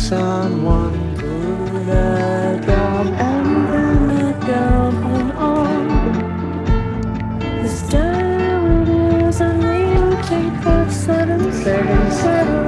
someone pull her down and then her down and on. This time it is a new take off seven seven seven.